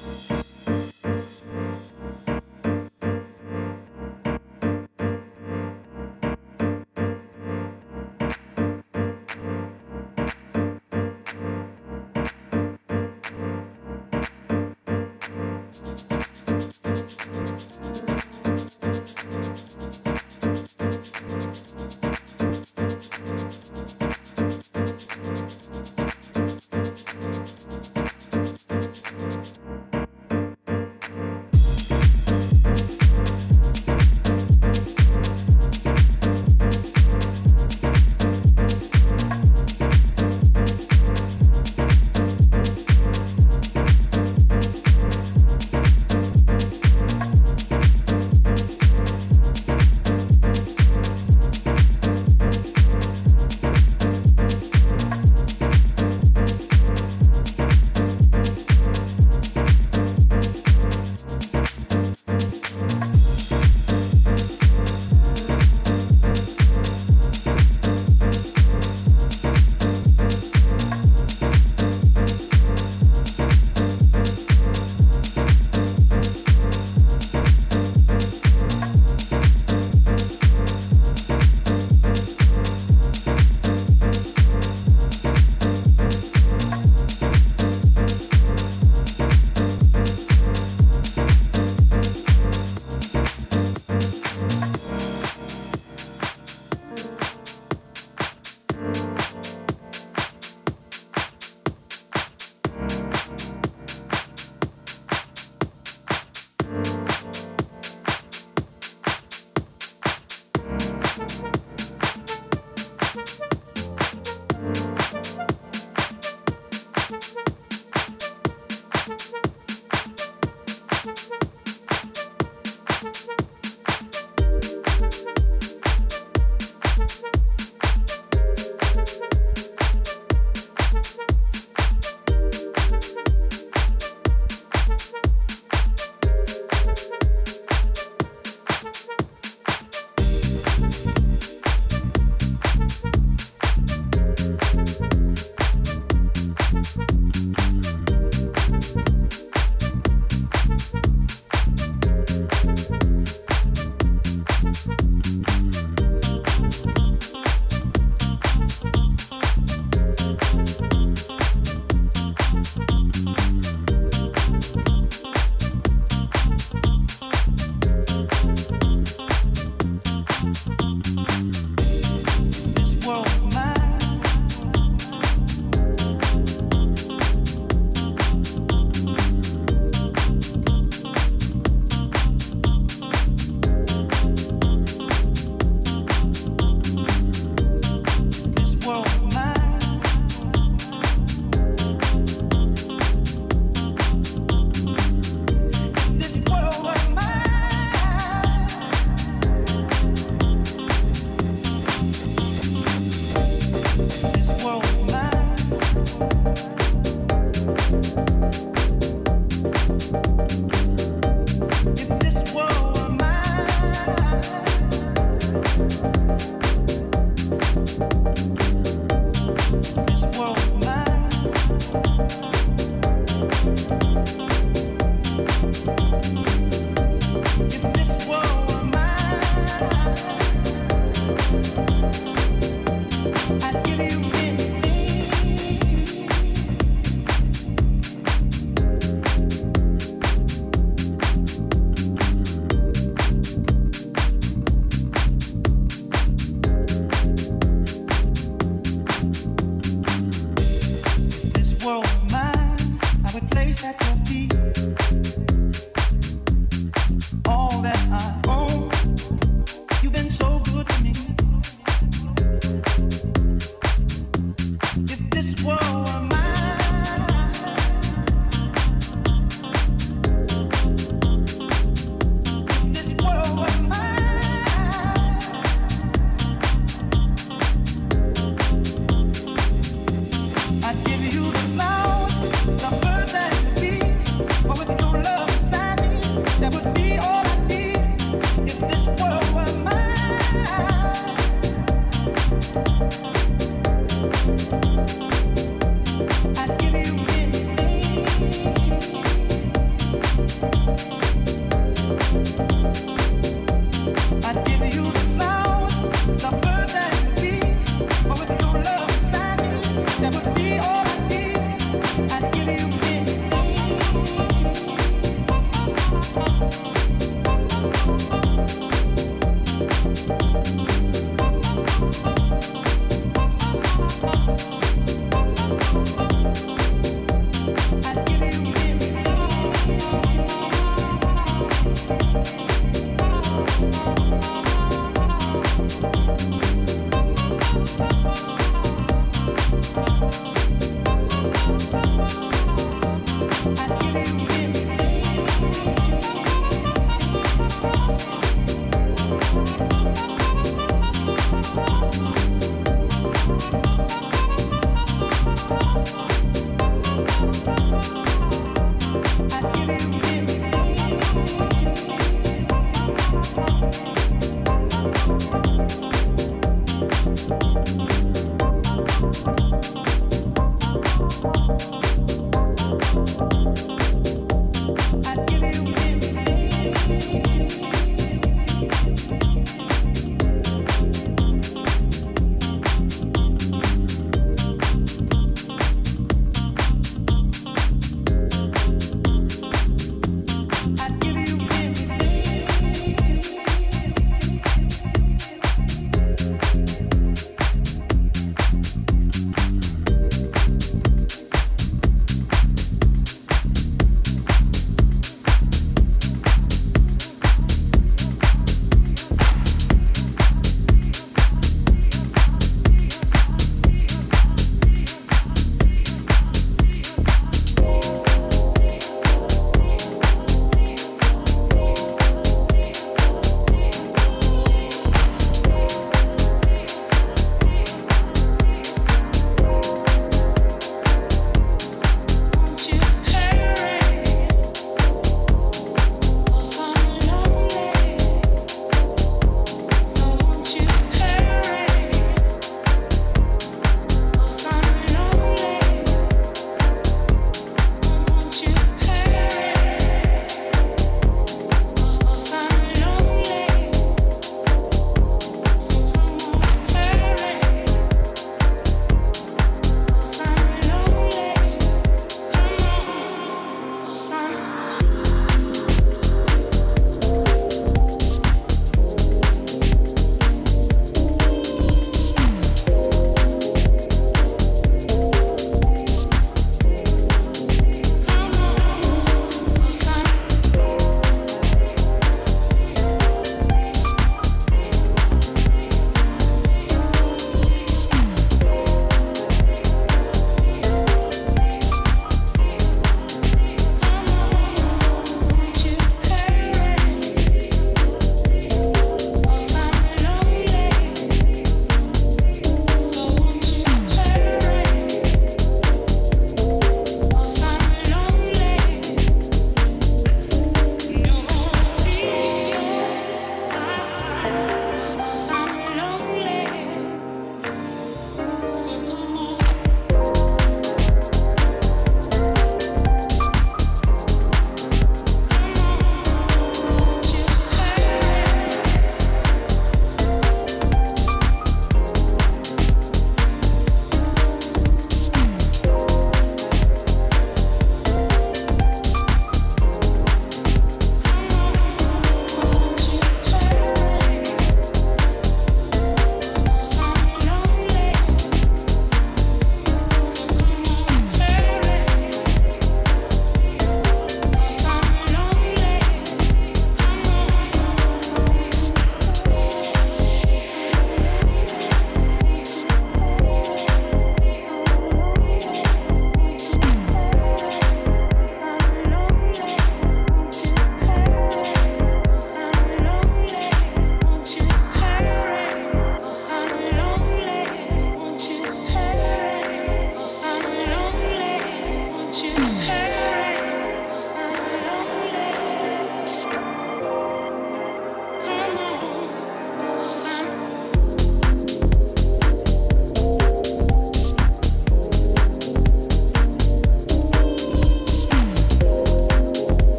you Thank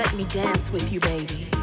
Let me dance with you, baby.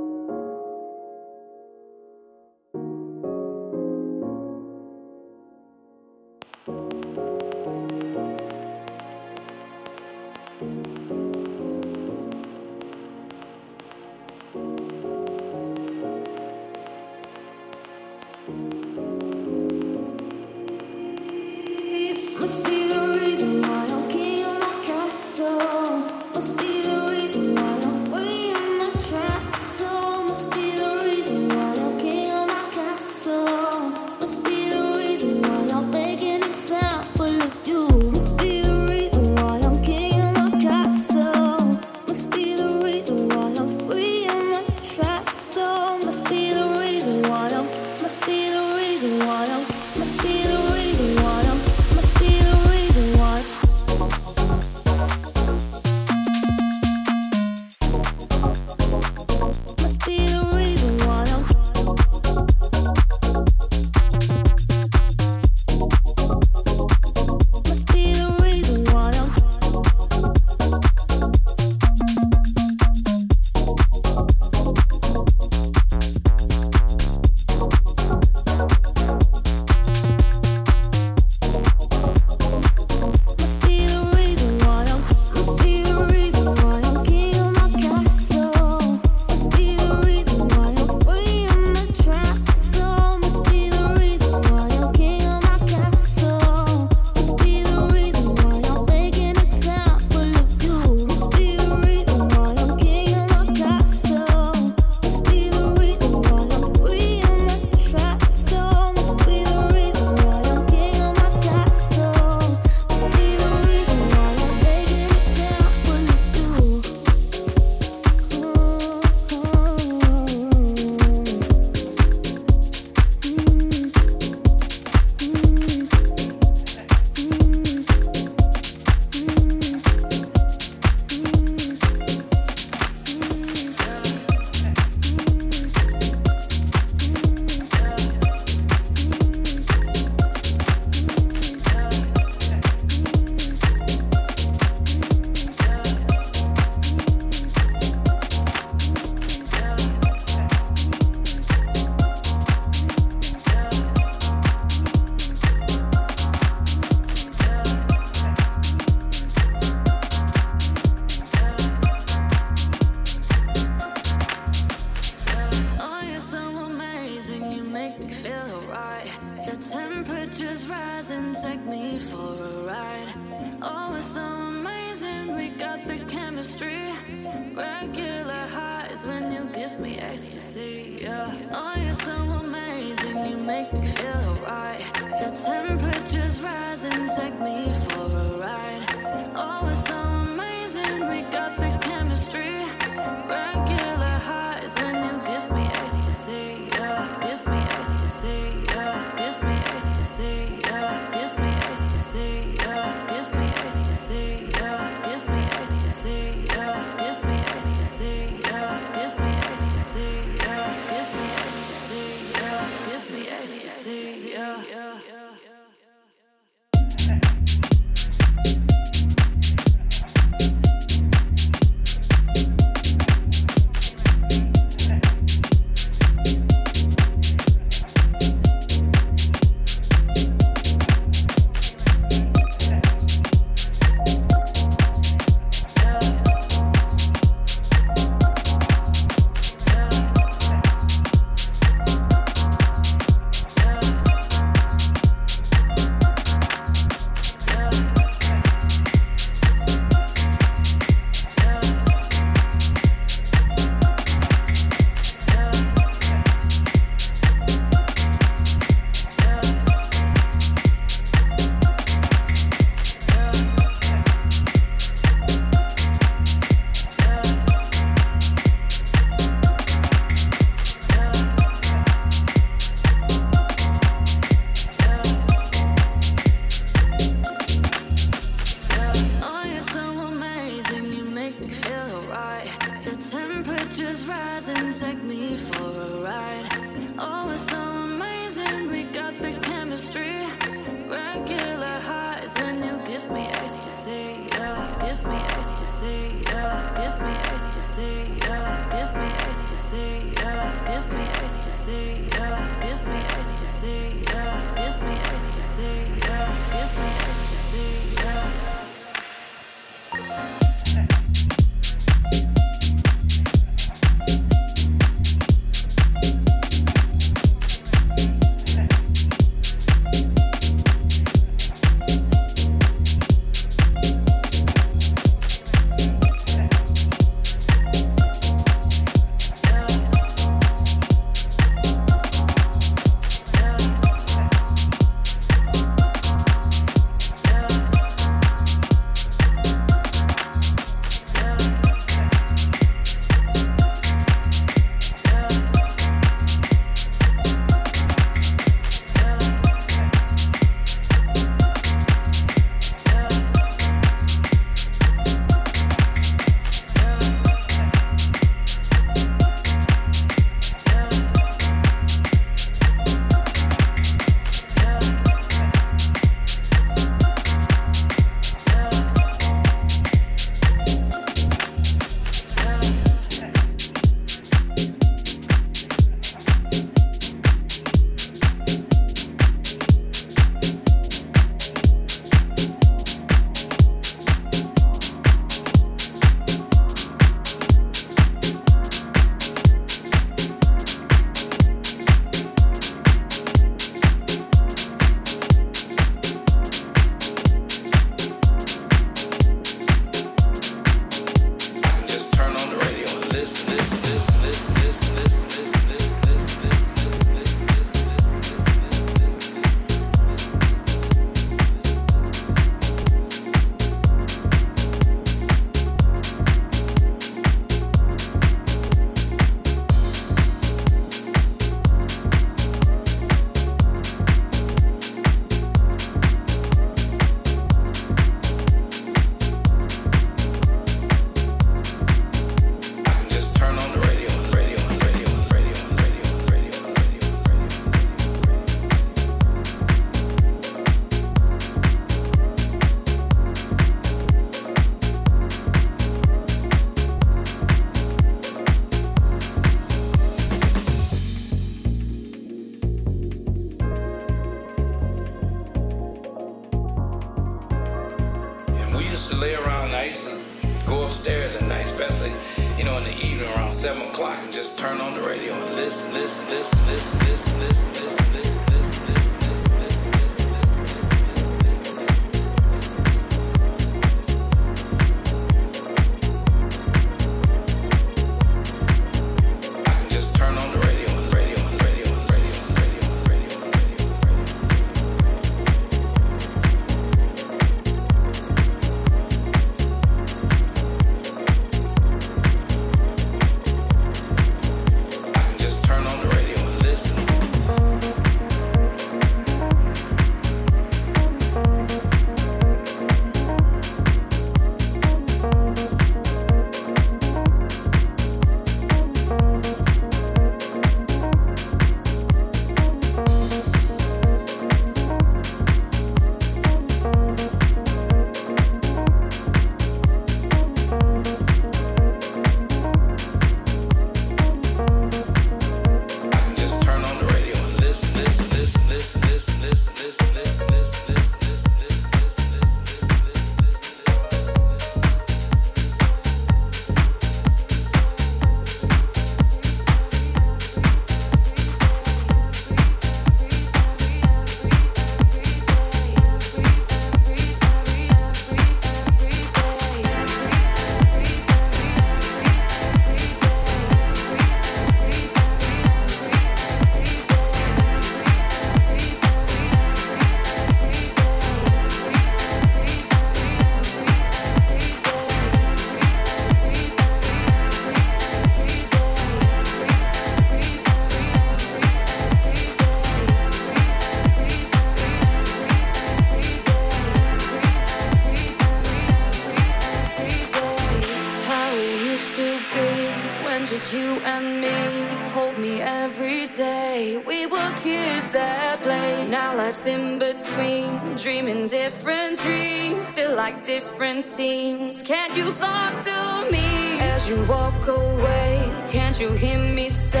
life's in between. Dreaming different dreams, feel like different teams. Can't you talk to me as you walk away? Can't you hear me say?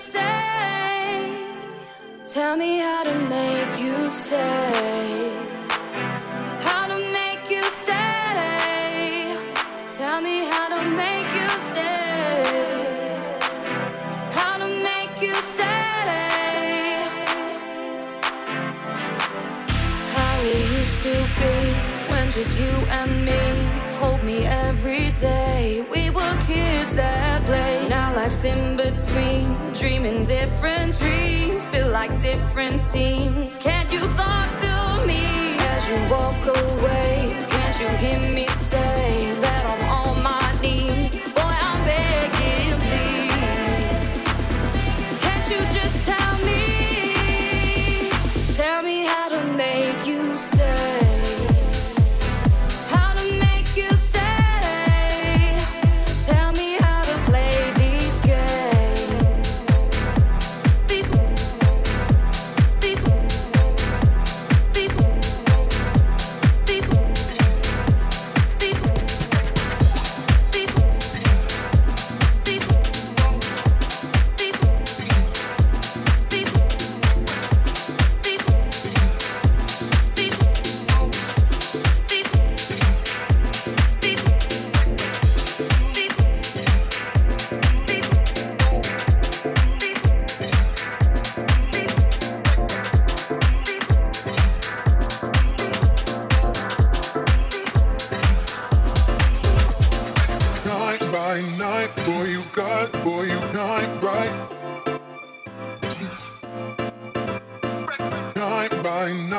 stay. Tell me how to make you stay. How to make you stay. Tell me how to make you stay. How to make you stay. How it used to be when just you and me. Hold me every day kids at play. Now life's in between, dreaming different dreams, feel like different teams. Can't you talk to me as you walk away? Can't you hear me say that I'm on my knees?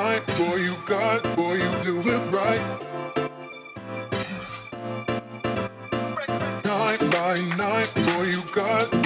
night. Boy, you got, boy, you do it right. Night by night, boy, you got.